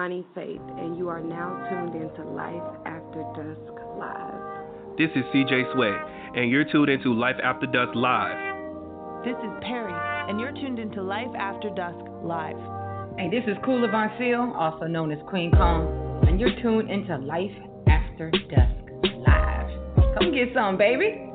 Bonnie Faith, and you are now tuned into Life After Dusk Live. This is CJ Sway, and you're tuned into Life After Dusk Live. This is Perry, and you're tuned into Life After Dusk Live. Hey, this is Kula Von Seal, also known as Queen Kong, and you're tuned into Life After Dusk Live. Come get some, baby.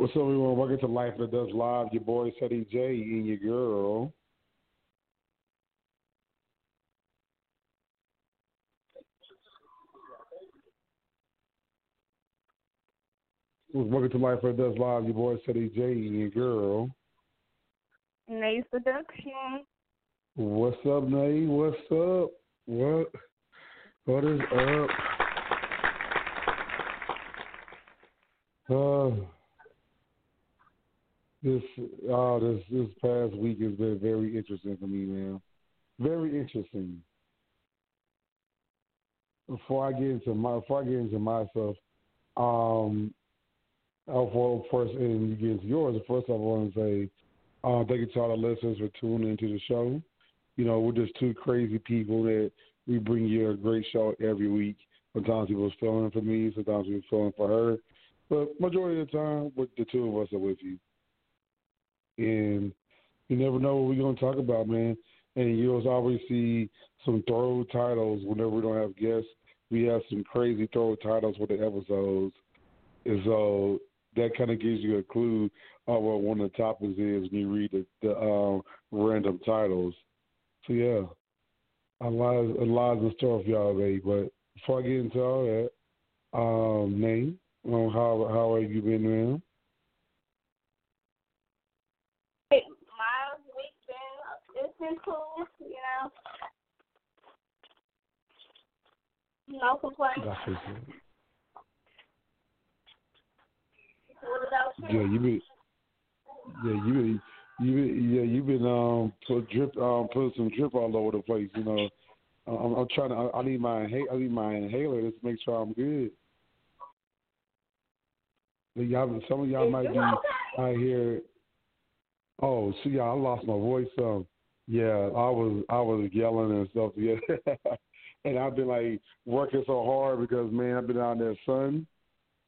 What's up, everyone? Welcome to Life After Dusk Live. Your boy, Ceddy J, and your girl. Welcome to Life After Dusk Live. Your boy, Ceddy J, and your girl. Nayy Seduction. What's up, Nayy? What's up? What? What is up? Uh, this oh this this past week has been very interesting for me, man. Very interesting. Before I get into my before I get into myself, um, oh, for first and you get into yours. First, I want to say uh, thank you to all the listeners for tuning into the show. You know, we're just two crazy people that we bring you a great show every week. Sometimes people's feeling for me, sometimes we're feeling for her, but majority of the time, the two of us are with you and you never know what we're going to talk about, man. And you'll always see some throw titles whenever we don't have guests. We have some crazy throw titles with the episodes, and so that kind of gives you a clue of what one of the topics is when you read the, the um, random titles. So yeah, a lot, of, a lot of for y'all today. But before I get into all that, um, name, um, how how have you been, man? Been cool, you know. No complaints. You? Yeah, you been. Yeah, you been. You been, yeah, you've been um put drip um put some drip all over the place. You know, I'm, I'm trying to. I, I need my I need my inhaler just to make sure I'm good. But y'all, some of y'all might be out here. Oh, see, y'all, I lost my voice. Um, yeah, I was I was yelling and stuff. Yeah, and I've been like working so hard because man, I've been out there, sun,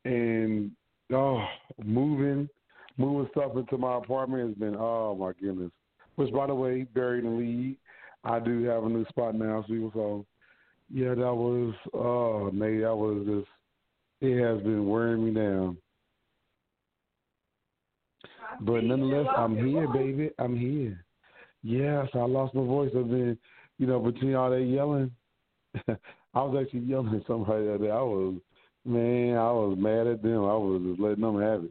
and oh, moving, moving stuff into my apartment has been oh my goodness. Which, by the way, buried in lead. I do have a new spot now, so so yeah, that was oh, Nayy, that was just it has been wearing me down. But nonetheless, I'm here, baby. I'm here. Yes, I lost my voice. I've been, you know, between all that yelling, I was actually yelling at somebody that day. I was, man, I was mad at them. I was just letting them have it.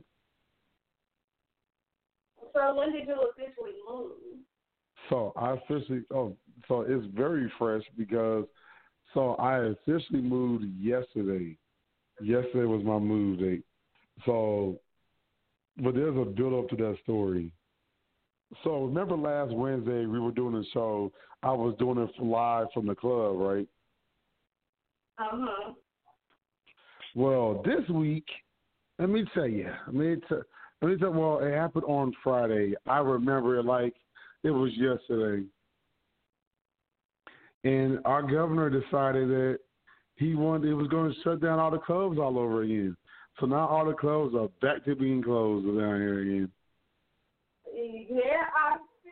So when did you officially move? So I officially, oh, so it's very fresh because, so I officially moved yesterday. Yesterday was my move date. So, but there's a build up to that story. So remember last Wednesday we were doing a show. I was doing it live from the club, right? Uh huh. Well, this week, let me tell you. Let me tell. Let me tell. Well, it happened on Friday. I remember it like it was yesterday. And our governor decided that he wanted he was going to shut down all the clubs all over again. So now all the clubs are back to being closed down here again. Yeah, I see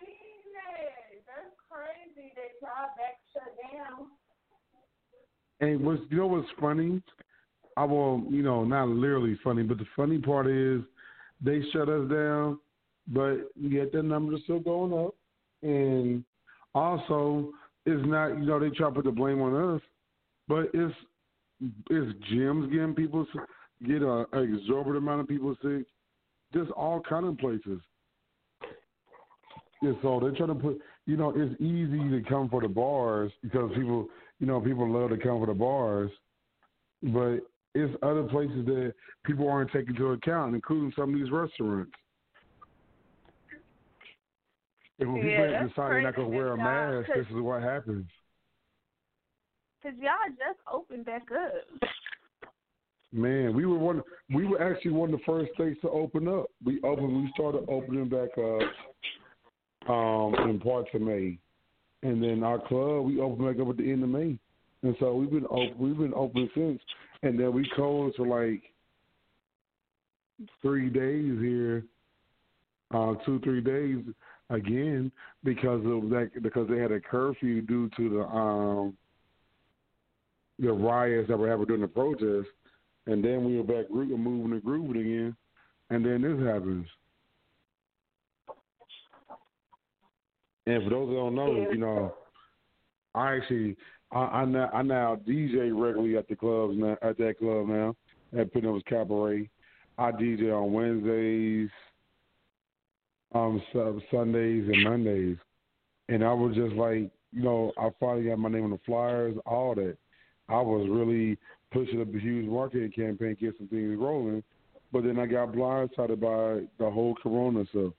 that. That's crazy that y'all back shut down. And what's you know what's funny? I will, you know, not literally funny, but the funny part is they shut us down, but yet the numbers are still going up. And also, it's not, you know, they try to put the blame on us, but it's it's gyms getting people get a, a exorbitant amount of people sick. Just all kind of places. And so they're trying to put, you know, it's easy to come for the bars because people, you know, people love to come for the bars, but it's other places that people aren't taking into account, including some of these restaurants. And when Yeah, people decide they're not going to wear a mask, this is what happens. Cause y'all just opened back up. Man, we were one. We were actually one of the first states to open up. We opened. We started opening back up um, in parts of May, and then our club we opened back up at the end of May, and so we've been open. We've been open since, and then we closed for like three days here, uh, two three days again because of that because they had a curfew due to the um the riots that were happening during the protests. And then we were back moving and grooving again, and then this happens. And for those that don't know, you know, I actually I, I now I now DJ regularly at the clubs now at that club now at Pinellas Cabaret. I DJ on Wednesdays, um, Su- Sundays and Mondays, and I was just like, you know, I finally got my name on the flyers, all that. I was really pushing up a huge marketing campaign, get some things rolling, but then I got blindsided by the whole Corona stuff.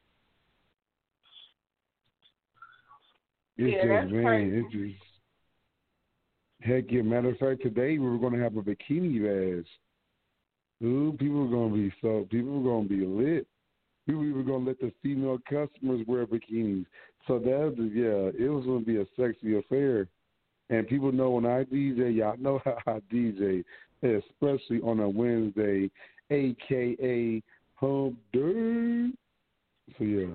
It's Yeah, just man, crazy. it's just heck yeah. Matter of fact, today we were going to have a bikini bash. Ooh, people are going to be so people are going to be lit. We were even going to let the female customers wear bikinis. So that yeah, it was going to be a sexy affair. And people know when I DJ, y'all know how I DJ, especially on a Wednesday, aka Hump Day. So yeah.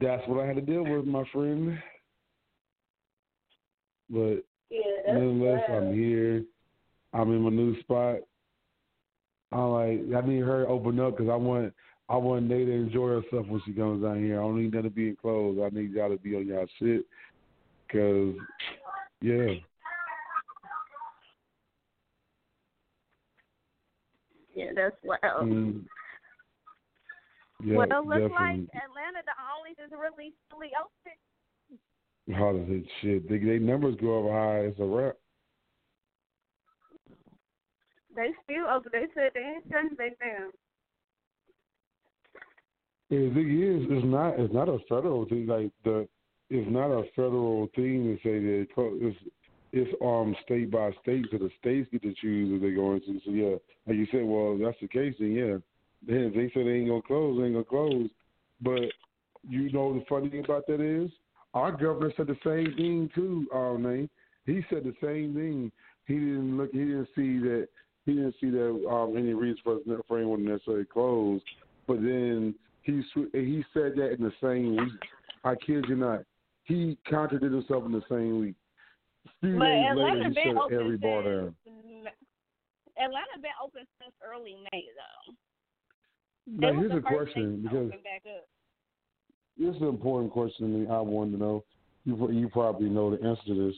That's what I had to deal with, my friend. But Yeah, nonetheless, bad. I'm here. I'm in my new spot. I'm like. I need her to open up because I want. I want Nayy to enjoy herself when she comes down here. I don't need her to be enclosed. I need y'all to be on y'all shit. Cause, yeah, Yeah, that's wild. mm, yeah, well, it looks like. Atlanta the only is really fully open. How does it shit? They, they numbers go up high. It's a wrap. They still open. They said they ain't shutting back down. The thing is, it's not. It's not a federal thing. Like the, it's not a federal thing to say that it's it's um state by state, so the states get to choose if they go into. So yeah, like you said, well, if that's the case, then yeah. Then if they said they ain't gonna close, they ain't gonna close. But you know the funny thing about that is, our governor said the same thing too. Um, name he said the same thing. He didn't look. He didn't see that. He didn't see that um, any reason for us for anyone to necessarily close. But then he he said that in the same week. I kid you not. He contradicted himself in the same week. A few But days Atlanta later, he been shut open every bar down. Atlanta been open since early May though. Now, here's a question because open back up. this is an important question to me. I wanted to know. You you probably know the answer to this.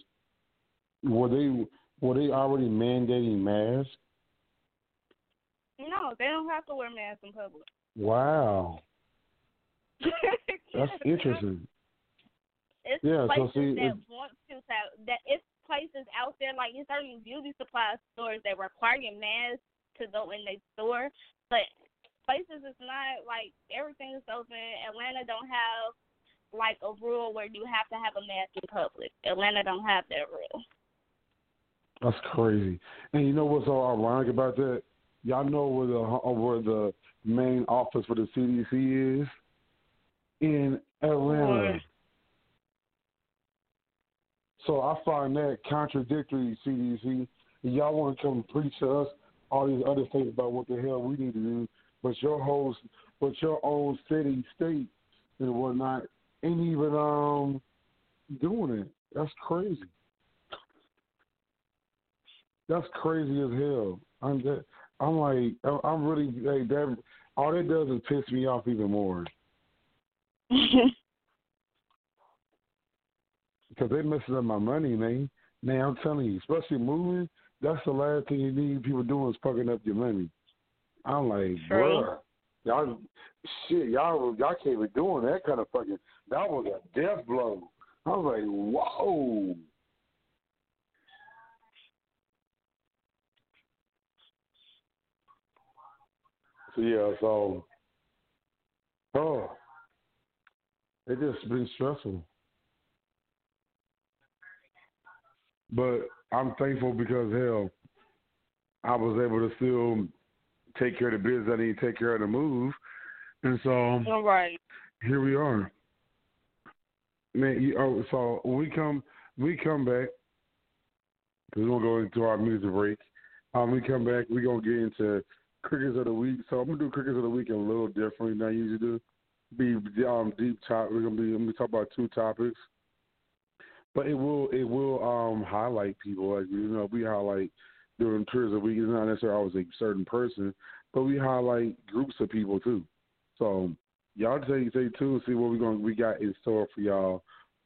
Were they were they already mandating masks? No, they don't have to wear masks in public. Wow, that's interesting. It's Yeah, so places see, that want to have that. It's places out there like in certain beauty supply stores that require your mask to go in their store, but places it's not like everything is open. Atlanta don't have like a rule where you have to have a mask in public. Atlanta don't have that rule. That's crazy. And you know what's so ironic about that? Y'all know where the uh, where the main office for the CDC is in Atlanta. So I find that contradictory, CDC. Y'all want to come preach to us all these other things about what the hell we need to do, but your whole, but your own city, state, and whatnot ain't even um doing it. That's crazy. That's crazy as hell. I'm that, I'm like I'm- I'm really like that. All that does is piss me off even more because they messing up my money, man. Man, I'm telling you, especially moving, that's the last thing you need people doing is fucking up your money. I'm like, bruh, y'all, shit, y'all, y'all can't be doing that kind of fucking. That was a death blow. I was like, whoa. So yeah, so oh, it just been stressful. But I'm thankful because hell, I was able to still take care of the business I need to take care of the move, and so All right. here we are. Man, you, oh, so when we come, we come back. Cause we're gonna go into our music break. Um, we come back. We're gonna get into crickets of the week. So I'm gonna do crickets of the week a little different than I usually do. Be um deep top. We're gonna be. Gonna talk about two topics, but it will it will um highlight people. Like you know, we highlight during crickets of week. It's not necessarily always a certain person, but we highlight groups of people too. So y'all stay stay tuned. See what we going we got in store for y'all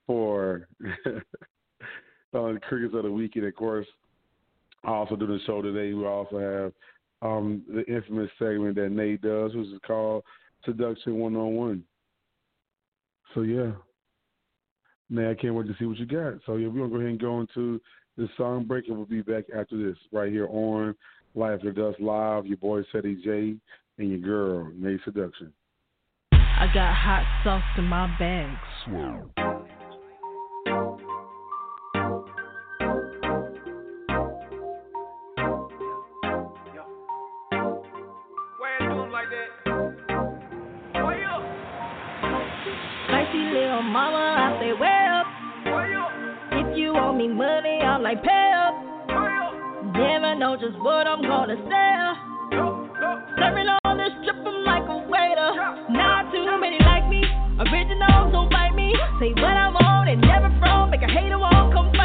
for uh, crickets of the weekend. of course, I also do the show today. We also have um, the infamous segment that Nayy does, which is called Seduction One on One. So yeah, man, I can't wait to see what you got. So yeah, we're gonna go ahead and go into the song break, and we'll be back after this right here on Life After Dusk Live. Your boy Ceddy J and your girl Nayy Seduction. I got hot sauce in my bag. Spicy little mama, I say, way me money, I'm like, pay up. Never know just what I'm gonna sell. Serving on this strip, I'm like a waiter. Not too many like me. Originals don't bite me. Say what I'm on and never from. Make a hater won't come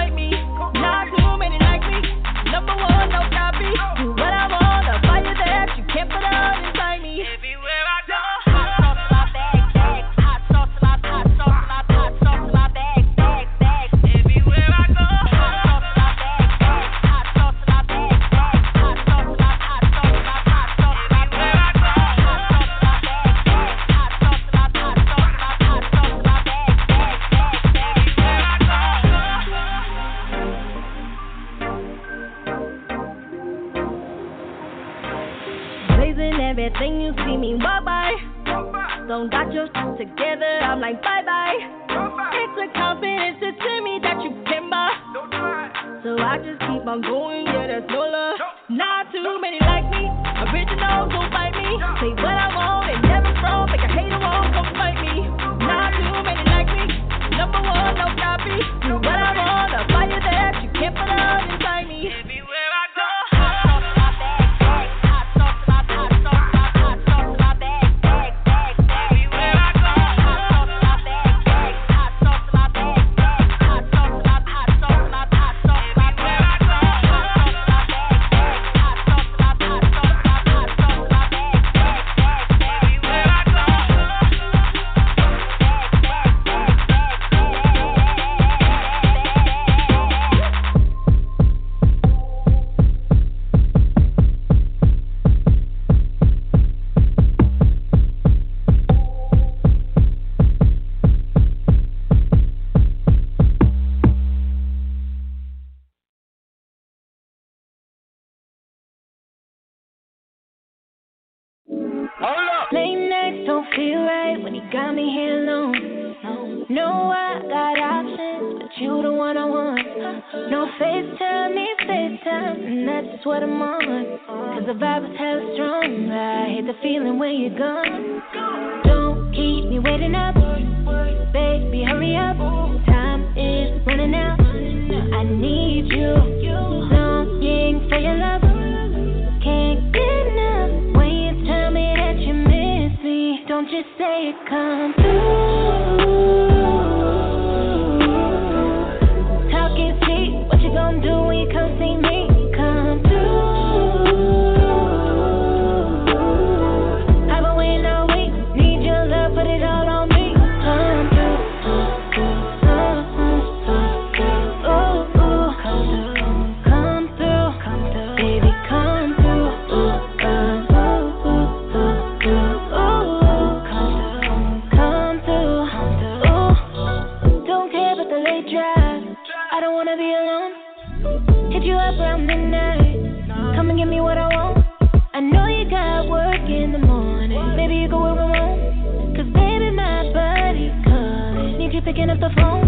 I don't wanna be alone. Hit you up around midnight. Come and give me what I want. I know you got work in the morning. Maybe you go work remote. Cause baby, my body calling. Need you picking up the phone.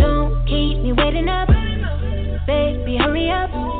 Don't keep me waiting up. Baby, hurry up.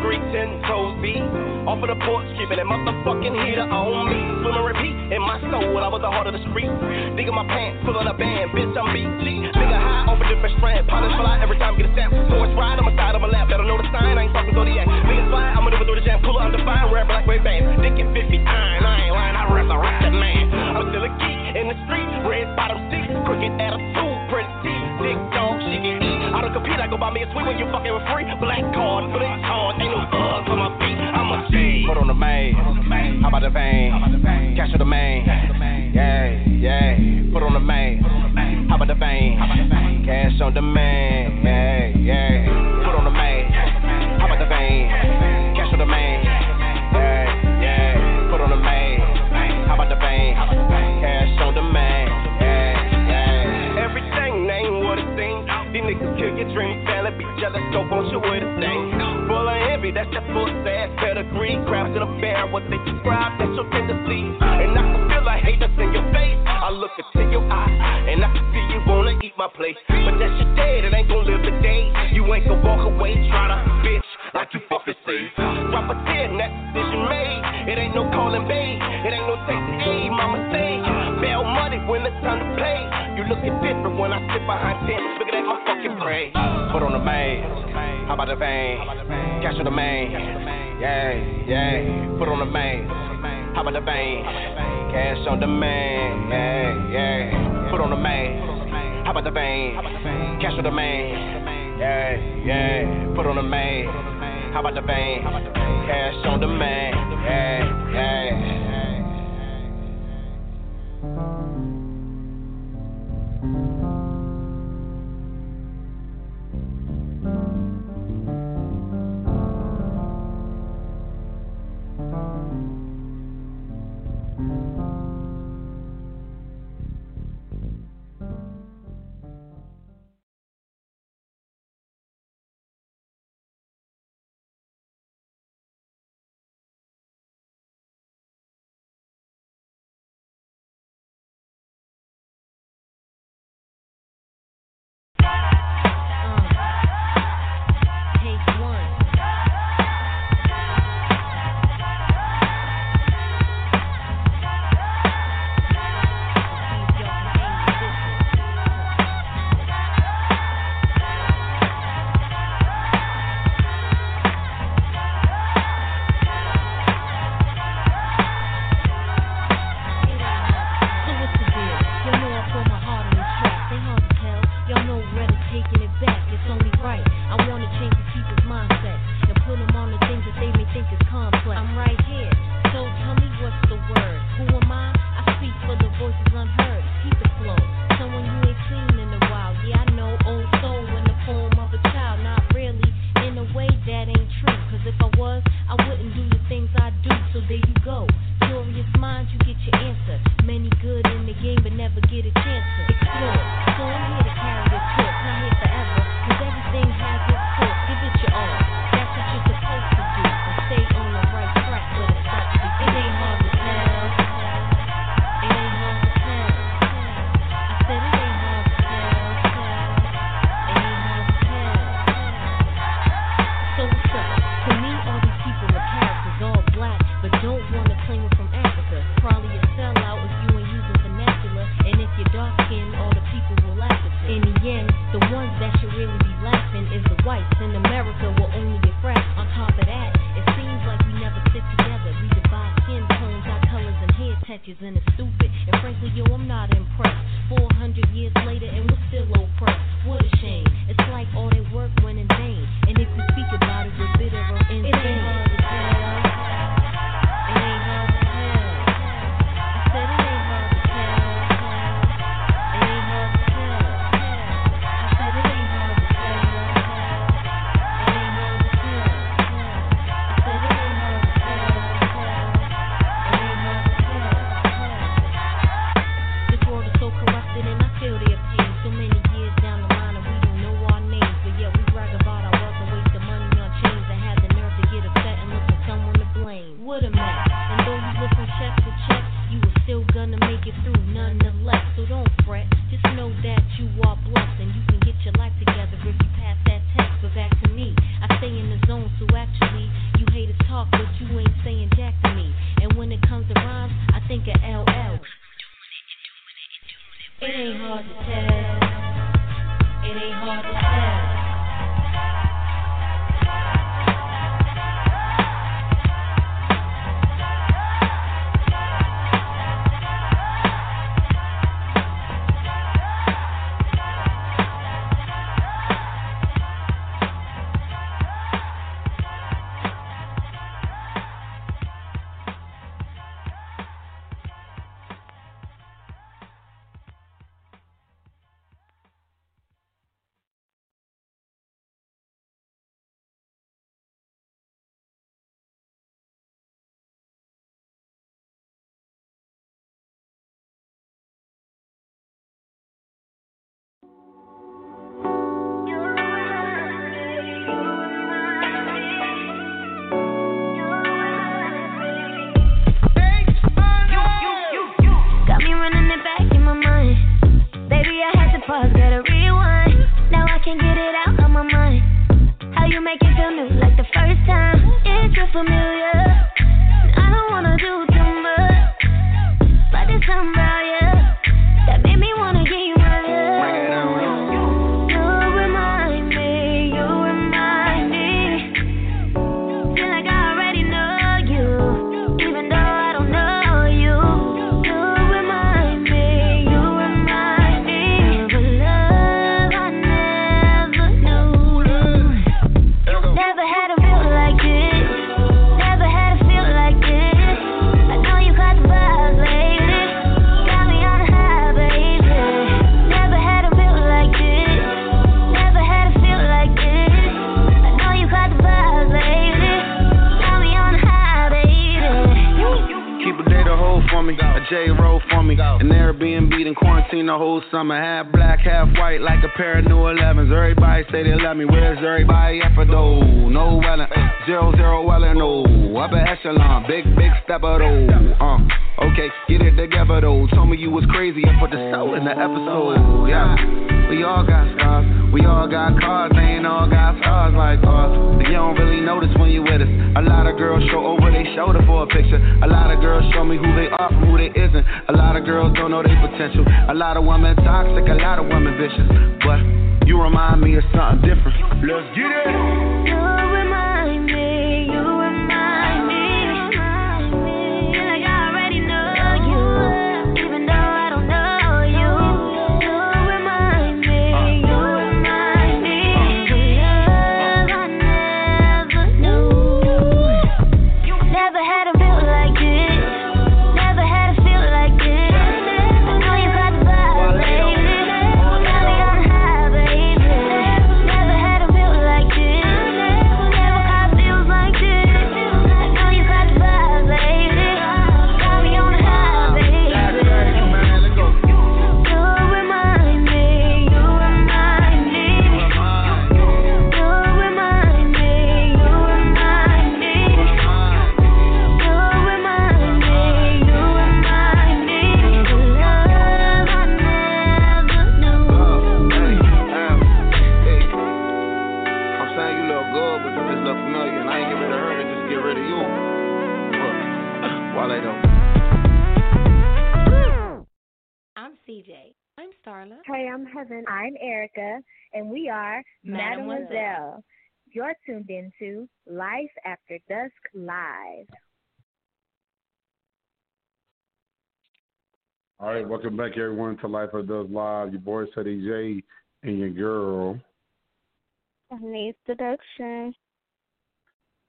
three ten toes beat. Off of the porch, keeping that motherfucking heater on me. Swim and repeat in my soul, I was the heart of the street. Digging my pants, full of the band, bitch, I'm BG. Nigga high off a different strand, polish for every time I get a stamp. So it's ride on my side of my lap, let her know the sign, I ain't fucking Zodiac. Niggas fly, I'ma do through the jam, pull up, I'm defined, black way band. Dick at 50, I ain't lying, I resurrect that man. I'm still a geek in the street, red bottom six, crooked attitude, pretty dick dog, she can eat. I don't compete, I go buy me a sweet when you fuck the man. For me, a J roll for me. An Airbnb in quarantine the whole summer. Half black, half white, like a pair of new 11s. Everybody say they love me. Where's everybody at for though? No Wellen, zero zero Wellen, no. Upper echelon, big big stepper though. Uh, okay, get it together though. Told me you was crazy and put the soul in the episode. Yeah, we all got scars, we all got cars, they ain't all got stars like us. But you don't really notice when you with us. A lot of girls show over their shoulder for a picture. A lot of girls show me who they are who they isn't. A lot of girls don't know their potential. A lot of women toxic, a lot of women vicious. But you remind me of something different. Let's get it. Good, but you just look familiar, and I ain't get rid of her to just get rid of you. Look, Wale though. I'm CJ. I'm Starla. Hey, I'm Heaven. I'm Erica, and we are Mademoiselle. Mademoiselle. You're tuned into Life After Dusk Live. All right, welcome back everyone to Life After Dusk Live. Your boy Ceddy J and your girl. Needs deduction.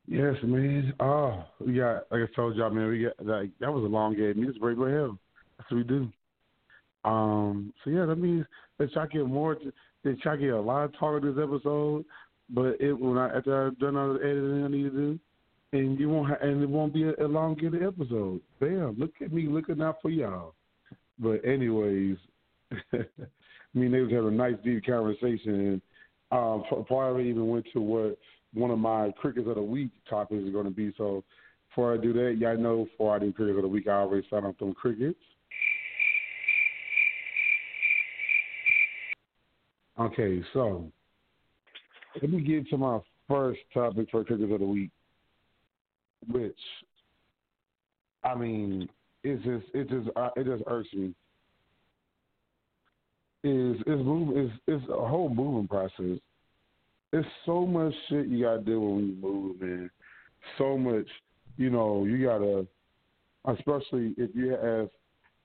Yes, man. Oh, we got like I told y'all, man. We got like that was a long game music break. Go ahead. That's what we do. Um. So yeah, that means that y'all get more. That y'all get a lot of talk this episode, but it when I after I've done all the editing I need to do, and you won't ha- and it won't be a elongated episode. Bam! Look at me looking out for y'all. But anyways, I mean they was having a nice deep conversation, and um, before I even went to what one of my crickets of the week topics is going to be. So before I do that, y'all know before I do crickets of the week, I always sign up them crickets. Okay, so let me get to my first topic for crickets of the week, which I mean, it's just it just uh, it just irks me. Is is move is is a whole moving process. It's so much shit you gotta do when you move, man. So much, you know, you gotta, especially if you have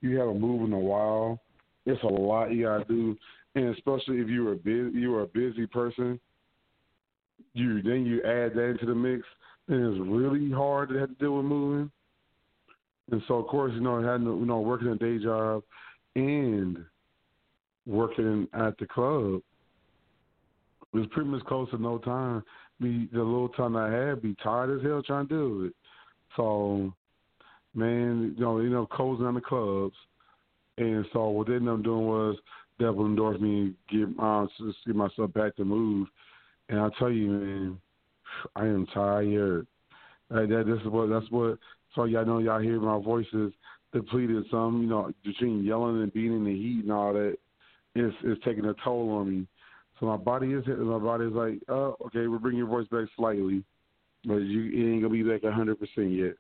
you haven't moved in a while. It's a lot you gotta do, and especially if you're a busy you're a busy person. You then you add that into the mix, and it's really hard to have to deal with moving. And so, of course, you know, having you know working a day job and working at the club it was pretty much close to no time. Be the little time I had, be tired as hell trying to do it. So, man, you know, you know, closing on the clubs, and so what they ended up doing was devil endorsed me and get uh, just get myself back to move. And I tell you, man, I am tired. Like that, this is what that's what. So y'all know y'all hear my voices depleted. Some, you know, between yelling and in the heat and all that, it's it's taking a toll on me. So my body is. My body is like, oh, okay, we're bringing your voice back slightly, but you it ain't gonna be back hundred percent yet.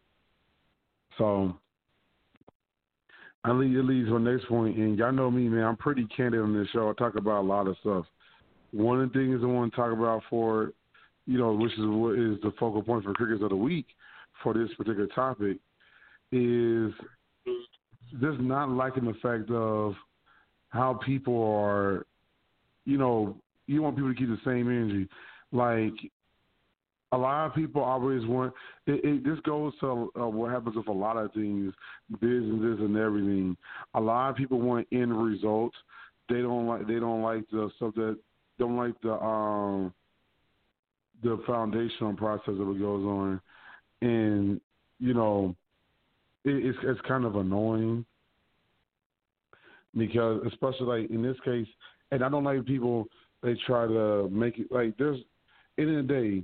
So I lead it leads to next point, and y'all know me, man. I'm pretty candid on this show. I talk about a lot of stuff. One of the things I want to talk about for, you know, which is what is the focal point for Crickets of the Week for this particular topic, is just not liking the fact of how people are, you know, you want people to keep the same energy. Like a lot of people always want. It, it, this goes to uh, what happens with a lot of things, businesses and everything. A lot of people want end results. They don't like. They don't like the stuff that don't like the um the foundational process that goes on, and you know, it, it's it's kind of annoying because especially like in this case, and I don't like people they try to make it like there's end of the day,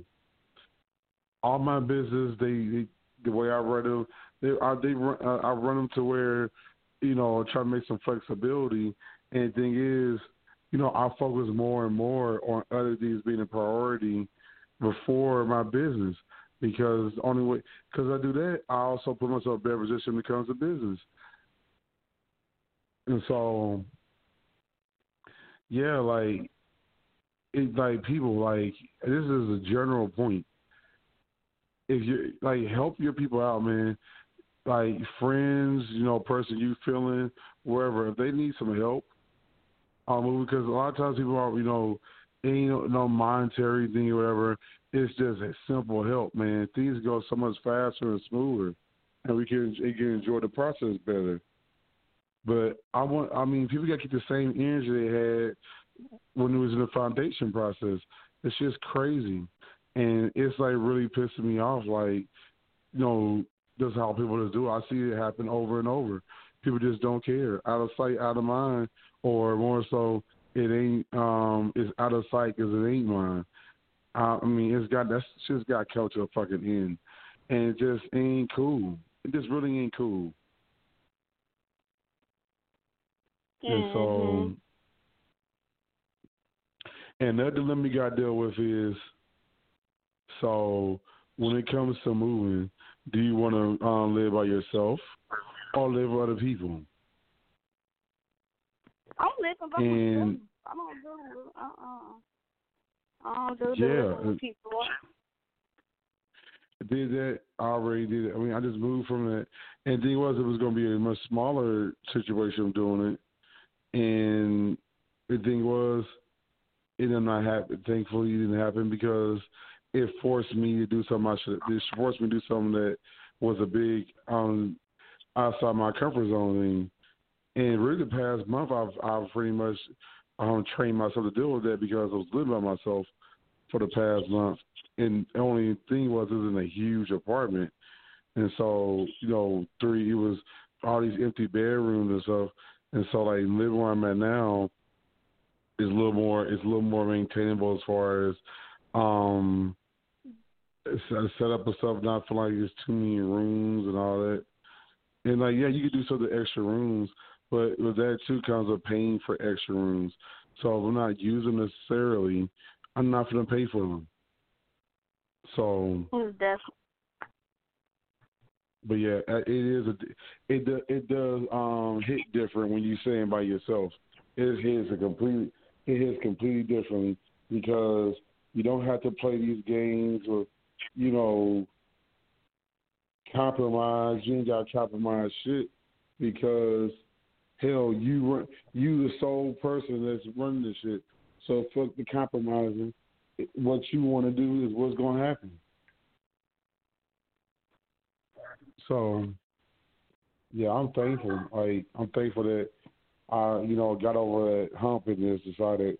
all my business they, they the way I run them, they I they run, I run them to where you know try to make some flexibility. And the thing is, you know, I focus more and more on other things being a priority before my business because only way because I do that, I also put myself in a better position when it comes to business. And so, yeah, like it, like people like this is a general point. If you like help your people out, man, like friends, you know, person you feeling wherever, if they need some help, um, because a lot of times people are, you know, ain't no monetary thing or whatever. It's just a simple help, man. Things go so much faster and smoother, and we can, can enjoy the process better. But I want, I mean, people got to keep the same energy they had when it was in the foundation process. It's just crazy, and it's like really pissing me off. Like, you know, that's how people just do. It. I see it happen over and over. People just don't care, out of sight, out of mind, or more so, it ain't. um It's out of sight because it ain't mine. I mean, it's got that's just got culture fucking in. and it just ain't cool. It just really ain't cool. And so, Mm-hmm. and the dilemma you got to deal with is, so when it comes to moving, do you want to um, live by yourself or live with other people? I'm living by And- myself. I don't do uh uh. I don't do Yeah, the and- people. Did that. I already did it. I mean, I just moved from that. And the thing was, it was going to be a much smaller situation of doing it. And the thing was, it did not happen. Thankfully, it didn't happen because it forced me to do something I should. It forced me to do something that was a big um outside my comfort zone thing. And really, the past month, I've I've pretty much um trained myself to deal with that because I was living by myself for the past month. And the only thing was, it was in a huge apartment, and so you know, three it was all these empty bedrooms and stuff. And so, like living where I'm at now is a little more, it's a little more maintainable as far as um set set up and stuff. Not feel like there's too many rooms and all that. And like, yeah, you could do some of the extra rooms, but with that too comes a paying for extra rooms. So if I'm not using necessarily, I'm not to pay for them. So, deaf? But yeah, uh, it is a it do- it does um hit different when you saying by yourself. It hits a complete it hits completely differently because you don't have to play these games with you know compromise. You ain't got to compromise shit because hell, you run, you the sole person that's running the shit. So fuck the compromising. What you want to do is what's going to happen. So, yeah, I'm thankful. Like I'm thankful that I, you know, got over that hump and just decided,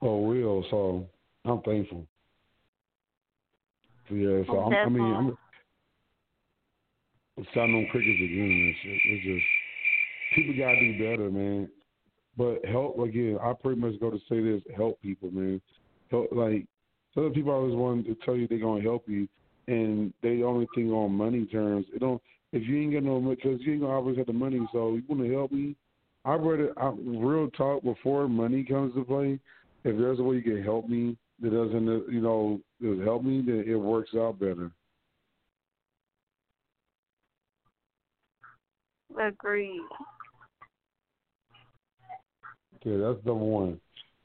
oh, will. So I'm thankful. So, yeah, so I'm, I mean, I'm I'm sounding on crickets again shit. It's just people gotta do better, man. But help again. I pretty much go to say this: help people, man. Help like other people always want to tell you they're gonna help you, and they only think on money terms. It don't. If you ain't got no, money, because you ain't gonna always have the money. So you want to help me? I read it. I, real talk. Before money comes to play, if there's a way you can help me that doesn't, uh, you know, that help me, then it works out better. Agreed. Okay, that's number one.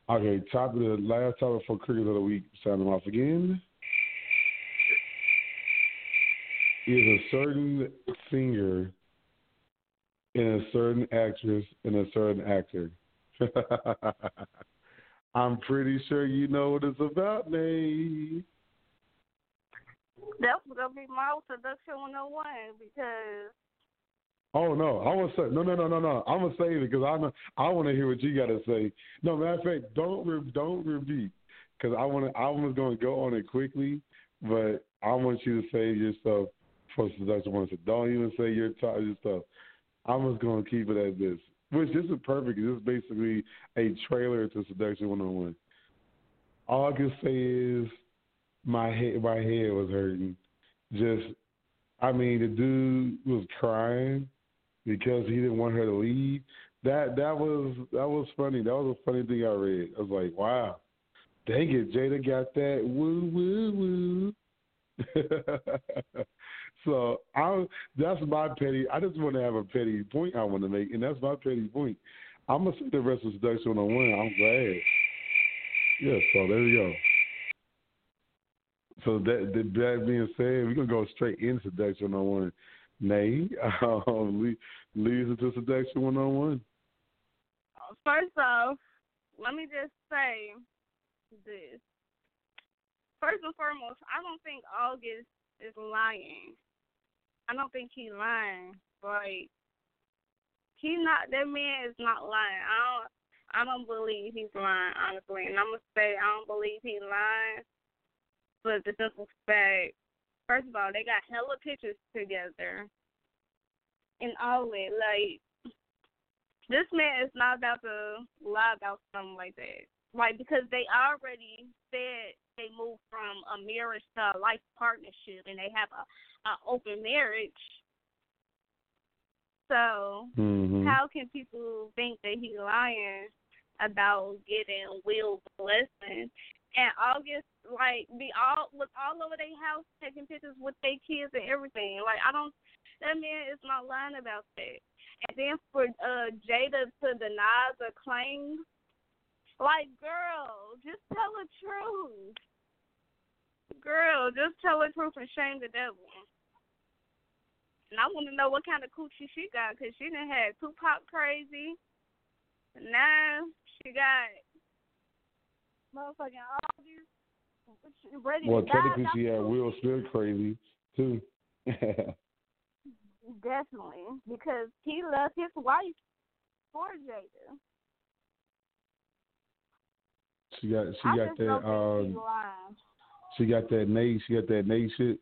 Okay, top of the last topic for cricket of the week. Signing off again. Is a certain singer and a certain actress and a certain actor. I'm pretty sure you know what it's about, Nayy. That was gonna be my introduction 101 because Oh no, I want to say no, no, no, no, no. I'm gonna say it because I know I want to hear what you got to say. No, matter of fact, don't re- don't repeat because I want to. I was gonna go on it quickly, but I want you to say your for seduction. One, so don't even say your top your stuff. I'm just gonna keep it at this, which this is perfect. This is basically a trailer to Seduction 101. All I can say is my head, my head was hurting. Just, I mean, the dude was crying because he didn't want her to leave. That that was that was funny. That was a funny thing I read. I was like, wow, dang it, Jada got that woo woo woo. so I that's my petty. I just want to have a petty point I want to make, and that's my petty point. I'm gonna say the rest of seduction on one. I'm glad. Yeah, so there we go. So that that being said, we're gonna go straight into seduction on one. Nayy, um, lead, leads into seduction one on one. First off, let me just say this. First and foremost, I don't think August is lying. I don't think he's lying. Like he's not that man is not lying. I don't I don't believe he's lying, honestly. And I'm gonna say I don't believe he's lying. But the simple fact first of all, they got hella pictures together and all it. Like this man is not about to lie about something like that. Like because they already said they moved from a marriage to a life partnership and they have a, a open marriage. So mm-hmm. how can people think that he's lying about getting Will's blessing? And August like be all was all over their house taking pictures with their kids and everything. Like I don't that man is not lying about that. And then for uh Jada to deny the claim, like girl, just tell the truth. Girl, just tell the truth and shame the devil. And I want to know what kind of coochie she got, cause she done had Tupac crazy. Now she got motherfucking August. Ready well, technically, she had Will Smith crazy too. Definitely, because he left his wife for Jada. She got she I got that don't think he's um she got that Nayy she got that Nayy shit.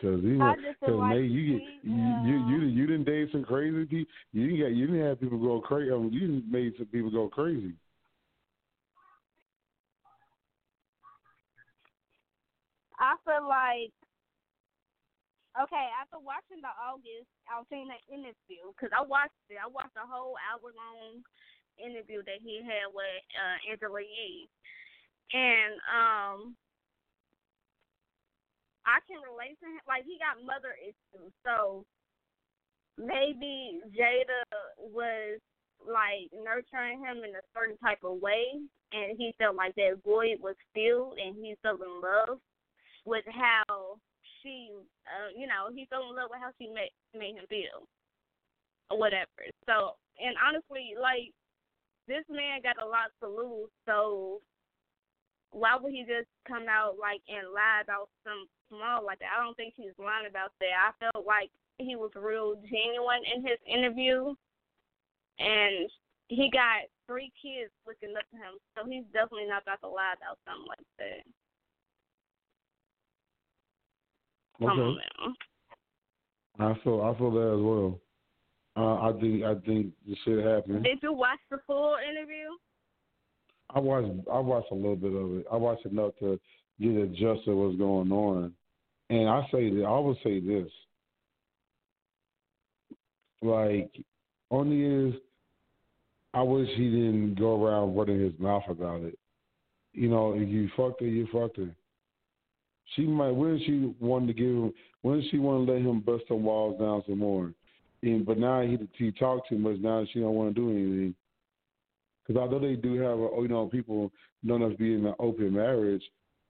Cause you know, I just feel cause like Nayy, you get you you you didn't you didn't date some crazy people. You didn't got you didn't have people go crazy. I mean, you didn't made some people go crazy. I feel like okay after watching the August Alsina interview because I watched it. I watched the whole hour long interview that he had with uh, Angela Yee, and um, I can relate to him. Like he got mother issues, so maybe Jada was like nurturing him in a certain type of way, and he felt like that void was filled, and he fell in love with how she, uh, you know, he fell in love with how she made made him feel, or whatever. So, and honestly, like this man got a lot to lose, so why would he just come out like and lie about some small like that? I don't think he's lying about that. I felt like he was real genuine in his interview, and he got three kids looking up to him, so he's definitely not about to lie about something like that. Come Okay. on now. I feel I feel that as well. Uh, I think I think the shit happened. Did you watch the full interview? I watched I watched a little bit of it. I watched enough to get adjusted what's going on. And I say that I would say this. Like, only is, I wish he didn't go around running his mouth about it. You know, if you fucked her, you fucked her. She might. When she wanted to give him, when she want to let him bust some walls down some more. And but now he he talked too much. Now she don't want to do anything. Because although they do have, a, you know, people known as being an open marriage,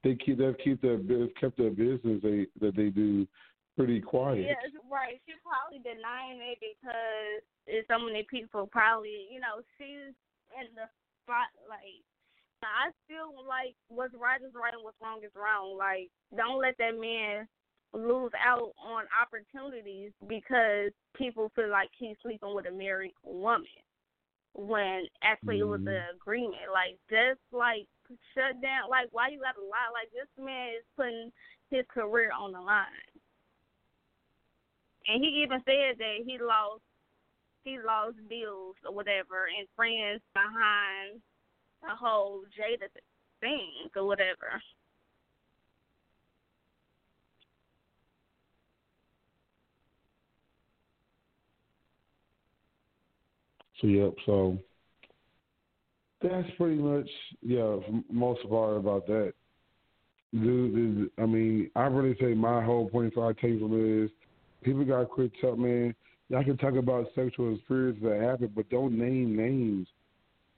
they keep they've keep their they've kept their business they that they do pretty quiet. Yeah, right. She's probably denying it because it's so many people probably, you know, she's in the spotlight. I feel like what's right is right and what's wrong is wrong. Like, don't let that man lose out on opportunities because people feel like he's sleeping with a married woman when actually mm-hmm. it was Mm-hmm. an agreement. Like, just like shut down. Like, why you gotta lie? Like, this man is putting his career on the line. And he even said that he lost he lost deals or whatever and friends behind the whole Jada thing or whatever. So yep. So that's pretty much yeah. Most of all about that. Dude, I mean, I really say my whole point for I take from it is people got to quit talk, man. Y'all can talk about sexual experiences that happen, but don't name names.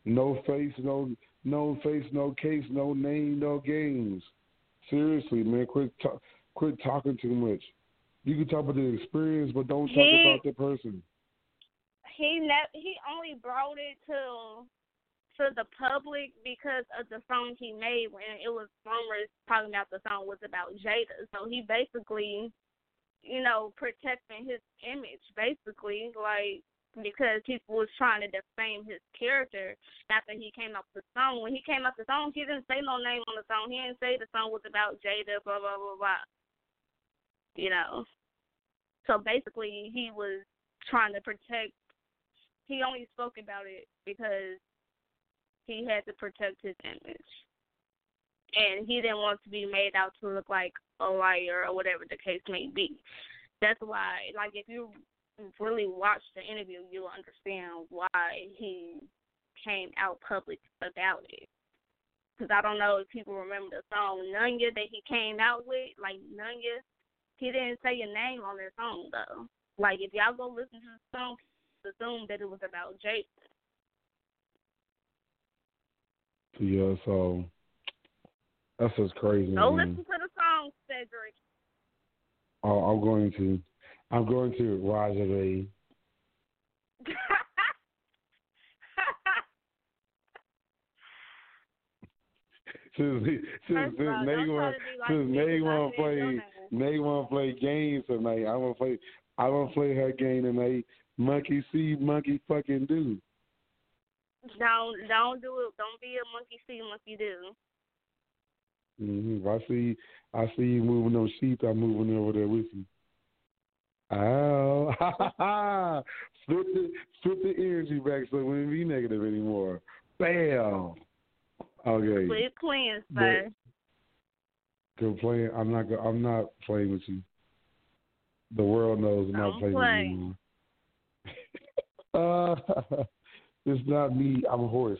No face, no no face, no case, no name, no games. Seriously, man, quit ta- quit talking too much. You can talk about the experience, but don't talk He- about the person. He ne- he only brought it to to the public because of the song he made when it was rumors talking about the song was about Jada. So he basically, you know, protecting his image basically, like because people was trying to defame his character after he came up with the song. When he came up with the song, he didn't say no name on the song. He didn't say the song was about Jada, blah blah blah blah. You know. So basically he was trying to protect he only spoke about it because he had to protect his image. And he didn't want to be made out to look like a liar or whatever the case may be. That's why, like, if you really watch the interview, you'll understand why he came out public about it. Because I don't know if people remember the song Nunya that he came out with. Like, Nunya, he didn't say your name on that song, though. Like, if y'all go listen to the song, assume that it was about Jason. Yeah, so that's just crazy. Go man. listen to the song, Cedric. Oh, I'm going to. I'm going to Roger Ray. Since since Nayy want to like since Nayy 'cause I want said to play. Nayy want to play games tonight. I'm gonna play. I'm gonna play her game tonight. Monkey see, monkey fucking do. Don't don't do it. Don't be a monkey see, monkey do. If I see, I see you moving those sheep. I'm moving over there with you. Oh. Ow! flip the flip the energy back so it wouldn't be negative anymore. Bam. Okay. Quit playing, sir. Good playing. I'm not. I'm not playing with you. The world knows I'm not playing play. with you anymore. Uh, it's not me. I'm a horse.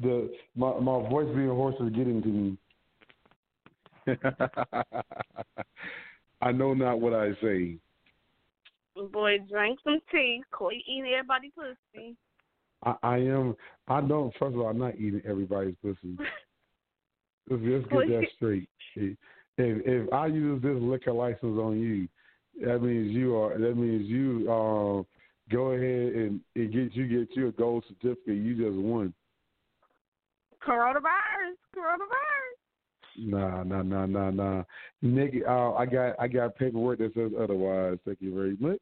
The my my voice being hoarse is getting to me. I know not what I say. Boy, drink some tea. Quit eating everybody pussy. I, I am. I don't. First of all, I'm not eating everybody's pussy. Let's just get that straight. If if I use this liquor license on you, that means you are. That means you um go ahead and it get you get you a gold certificate. You just won. Coronavirus. Coronavirus. Nah, nah, nah, nah, nah. Nigga, uh, I got I got paperwork that says otherwise. Thank you very much.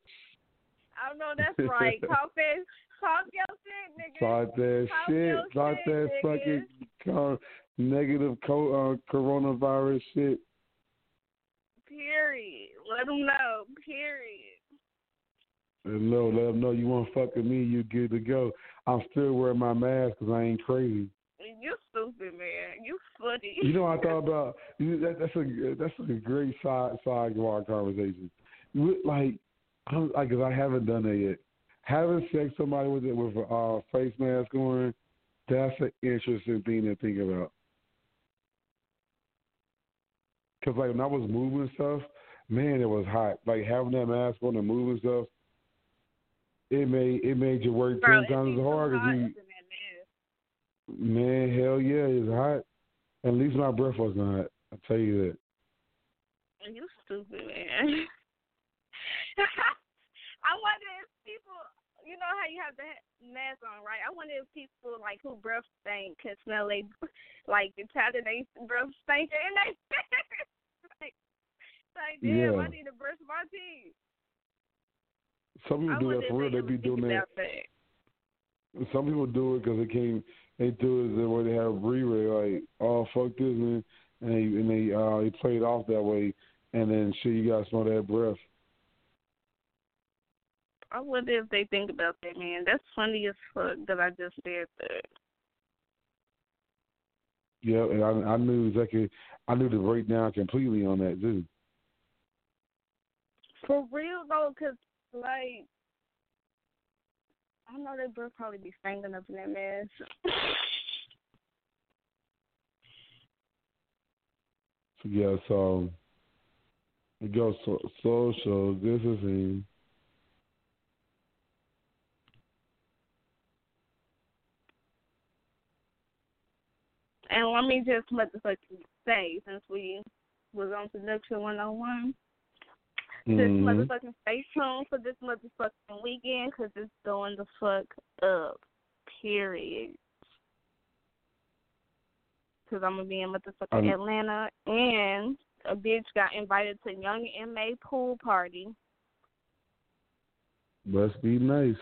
I know that's right. Talk that. Talk your shit, nigga. Talk that Talk shit. Talk shit, that fucking co- negative co- uh, coronavirus shit. Period. Let them know. Period. No, let them know you want to fuck with me. You good to go. I'm still wearing my mask because I ain't crazy. You stupid man. You funny. You know, I thought about that, that's a that's a great side sidebar conversation. With, Like, I'm like, 'cause I haven't done that yet. Having sex somebody with it with a uh, face mask on, that's an interesting thing to think about. Cause like when I was moving stuff, man, it was hot. Like having that mask on and moving stuff, it made it made you work Bro, ten times as hard. 'cause you, man, hell yeah, it's hot. At least my breath wasn't hot. I tell you that. You stupid man. I wonder if people, you know how you have the mask on, right? I wonder if people like who breath stink can smell they like the time that they breath stink and they like, like damn, Yeah. I need to brush my teeth. Some people I do that for real. they be doing that. Some people do it because they can't. They do it the way they have breathe like, oh fuck this man, and they and they uh they play it off that way, and then shit, you gotta smell that breath. I wonder if they think about that, man. That's funny as fuck that I just said that. Yeah, and I I knew exactly. I knew the breakdown completely on that too. For real though, 'cause like I know that breath probably be stinking up in that mess. So yeah, so it goes so, social distancing. And let me just motherfucking say, since we was on Seduction 101, just Mhm. motherfucking stay tuned for this motherfucking weekend because it's going the fuck up. Period. Because I'm going to be in motherfucking Um, Atlanta, and a bitch got invited to Young MA pool party. Must be nice.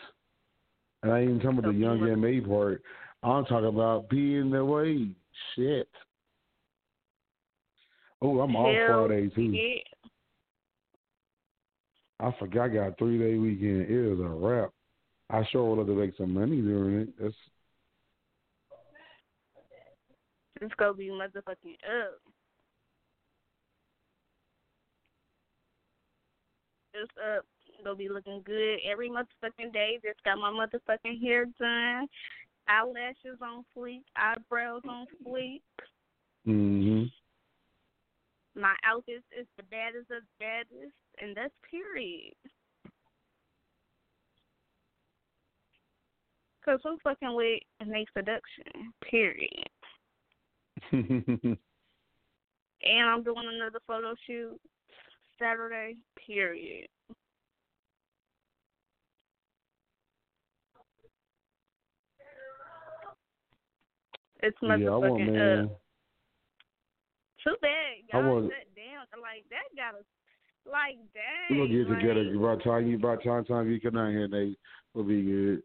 And I ain't even talking about the young MA part. I'm talking about being the way. Shit. Oh, I'm off Hell Friday too. yeah. I forgot I got a three day weekend. It is a wrap. I sure would love to make some money during it. That's It's to be motherfucking up. It's up. Gonna be looking good every motherfucking day. Just got my motherfucking hair done, eyelashes on fleek, eyebrows on fleek. mhm. My outfit is the baddest of the baddest, and that's period. Cause who fucking with make seduction? Period. And I'm doing another photo shoot Saturday. Period. It's yeah, motherfucking man. up. Too bad I y'all shut down. Like that gotta, like dang. We're gonna get like, together by time you by time time you come out here, Nayy, we'll be good.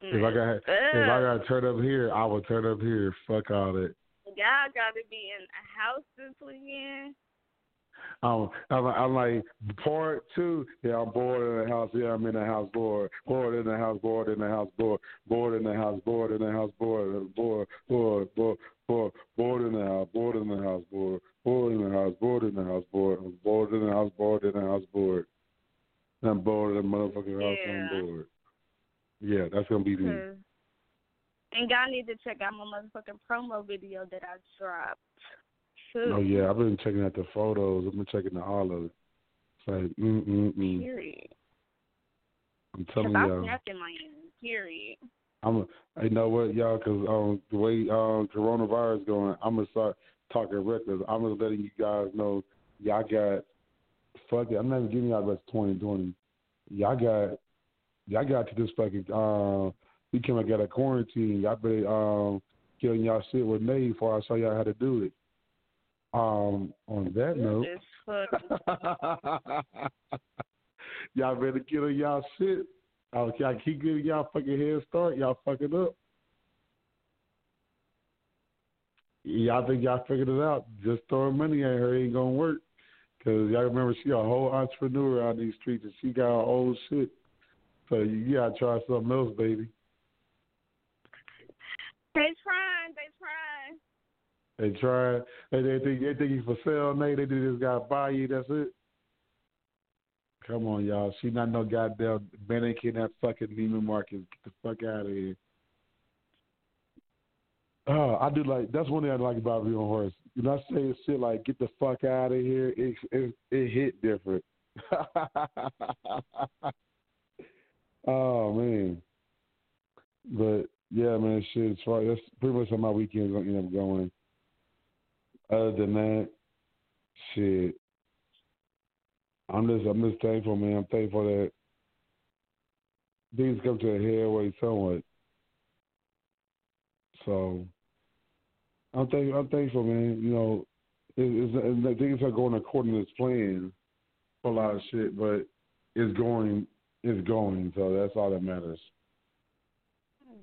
If I got if I got to turn up here, I will turn up here. Fuck all that. Y'all gotta be in a house this weekend. Um, I'm, I'm like part two. Yeah, I'm bored in the house. Yeah, I'm in the house. Bored, bored in the house. Bored in the house. Bored, bored in the house. Bored in the house. Bored, bored, bored, bored, bored, bored in the house. Bored in the house. Bored, bored in the house. Bored in the house. Bored, bored in the house. Bored in the house. Bored. I'm bored in the motherfucking house. Yeah. I'm bored. Yeah, that's gonna be me. And y'all need to check out my motherfucking promo video that I dropped. Too. Oh yeah, I've been checking out the photos. I've been checking out all of it. It's like, mm mm mm. Period. I'm telling y'all. snapped in Miami. Period. I'm. A, you know what, y'all? Because um, the way um, coronavirus going, I'm gonna start talking records. I'm just letting you guys know, y'all got. Fuck it. I'm not even giving y'all rest 2020. Y'all got. Y'all got to this fucking. Uh, we came out of a quarantine. Y'all better um, on y'all shit with me before I show y'all how to do it. Um, on that note, y'all better get on y'all shit. Okay, I keep giving y'all fucking head start. Y'all fucking up. Y'all think y'all figured it out? Just throwing money at her ain't gonna work. Cause y'all remember she a whole entrepreneur out these streets and she got her own shit. So you gotta try something else, baby. They trying. They trying. They try. They they think they think you for sale, Nayy. They do just gotta buy you. That's it. Come on, y'all. She not no goddamn mannequin that fucking Neiman Marcus. Get the fuck out of here. Oh, I do like that's one thing I like about being on horse. You I say shit like "get the fuck out of here." It it, it hit different. oh man, but yeah, man, shit. Far that's pretty much how my weekend's gonna end up going. Other than that, shit, I'm just I'm just thankful, man. I'm thankful that things come to a headway somewhat. So I'm thank I'm thankful, man. You know, it, it's, it, things are going according to plan for a lot of shit, but it's going it's going. So that's all that matters.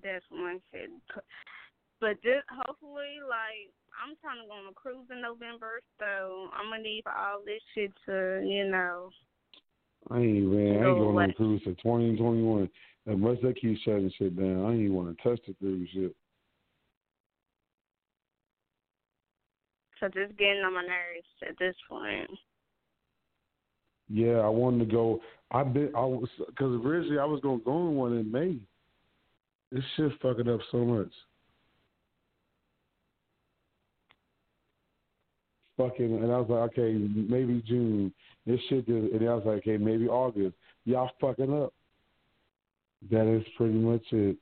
Definitely shit. But this, hopefully, like I'm trying to go on a cruise in November, so I'm gonna need all this shit to, you know. I ain't man, I ain't going on a cruise for twenty twenty one. Unless they keep shutting shit down, I ain't even want to touch the cruise shit. So just getting on my nerves at this point. Yeah, I wanted to go. I've been I was because originally I was gonna go on one in May. This shit fucking up so much. Fucking, and I was like, okay, maybe June. This shit, just, and I was like, okay, maybe August. Y'all fucking up. That is pretty much it.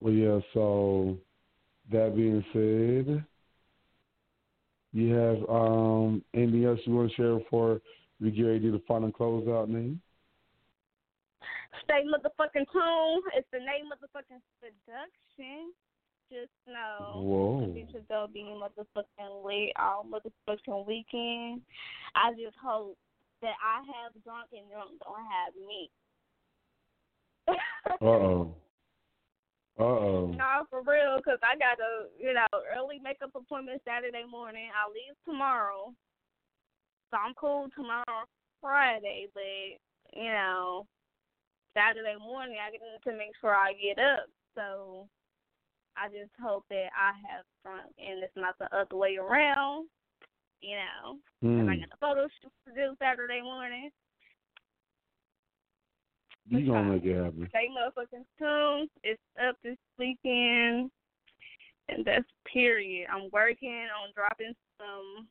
Well, yeah. So that being said, you have um anything else you want to share before we get ready to do the final closeout name? Stay motherfucking tuned. It's the name motherfucking seduction. Just know Whoa. the future will be motherfucking lit all motherfucking weekend. I just hope that I have drunk and drunk don't have me. Uh oh. Uh oh. No, for real, 'cause I got a you know early makeup appointment Saturday morning. I leave tomorrow, so I'm cool tomorrow Friday. But you know, Saturday morning I need to make sure I get up. So I just hope that I have drunk and it's not the other way around. You know, and I Hmm. got a photo shoot to do Saturday morning. You gonna make it happen. Stay motherfucking tuned. It's up this weekend. And that's period. I'm working on dropping some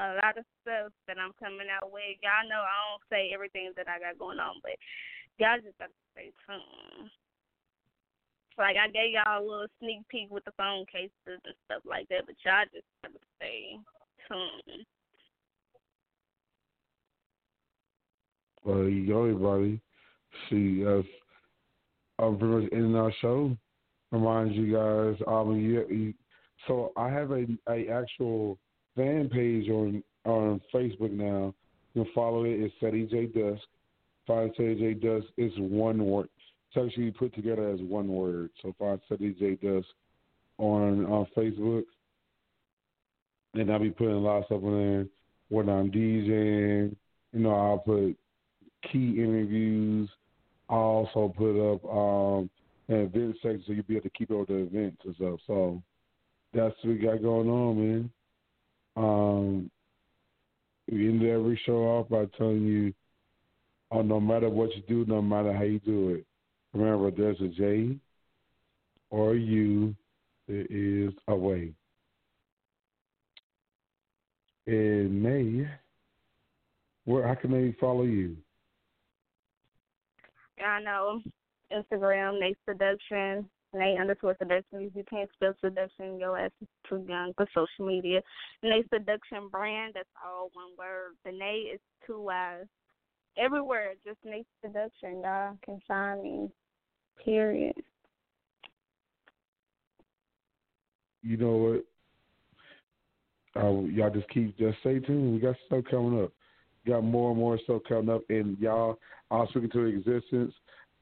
a lot of stuff that I'm coming out with. Y'all know I don't say everything that I got going on, but y'all just got to stay tuned. Like I gave y'all a little sneak peek with the phone cases and stuff like that, but y'all just got to stay tuned. Well, you go, everybody. See us. I'm pretty much ending our show. Remind you guys, um, you, you, so I have a a actual fan page on on Facebook now. You can follow it. It's Ceddy J Dusk. Find Ceddy J Dusk. It's one word. It's actually put together as one word. So find Ceddy J Dusk on on Facebook. And I'll be putting a lot of stuff on there when I'm DJing. You know, I'll put key interviews. I also put up um an event section so you'll be able to keep up with the events and stuff. So that's what we got going on, man. Um we end every show off by telling you oh no matter what you do, no matter how you do it. Remember there's a J or U, there is a way. In May, where how can they follow you? I know Instagram, Nayy Seduction, Nayy underscore Seduction. You can't spell seduction, your ass is too young for social media. Nayy Seduction brand, that's all one word. The Nayy is two Y's. Everywhere, just Nayy Seduction, y'all can find me. Period. you know what? Uh, y'all just keep just stay tuned. We got stuff coming up. Got more and more stuff coming up, and y'all, I was speaking to existence.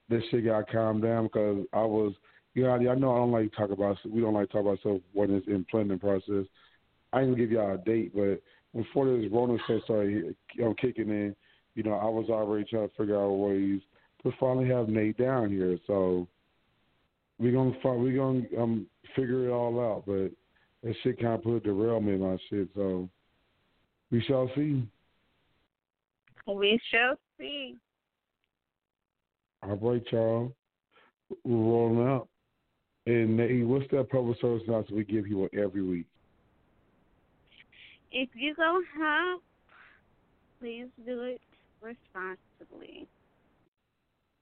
This shit got calmed down because I was, you know, I know I don't like talk about. We don't like talk about stuff when it's in planning process. I gonna give y'all a date, but before this Rona stuff started know, kicking in, you know, I was already trying to figure out ways to finally have Nayy down here. So we're gonna find, we gonna um figure it all out, but that shit kind of put a derailment in my shit. So we shall see. We shall see. All right, y'all. We're rolling out. And Nayy, what's that public service announcement we give people every week? If you go hump, please do it responsibly.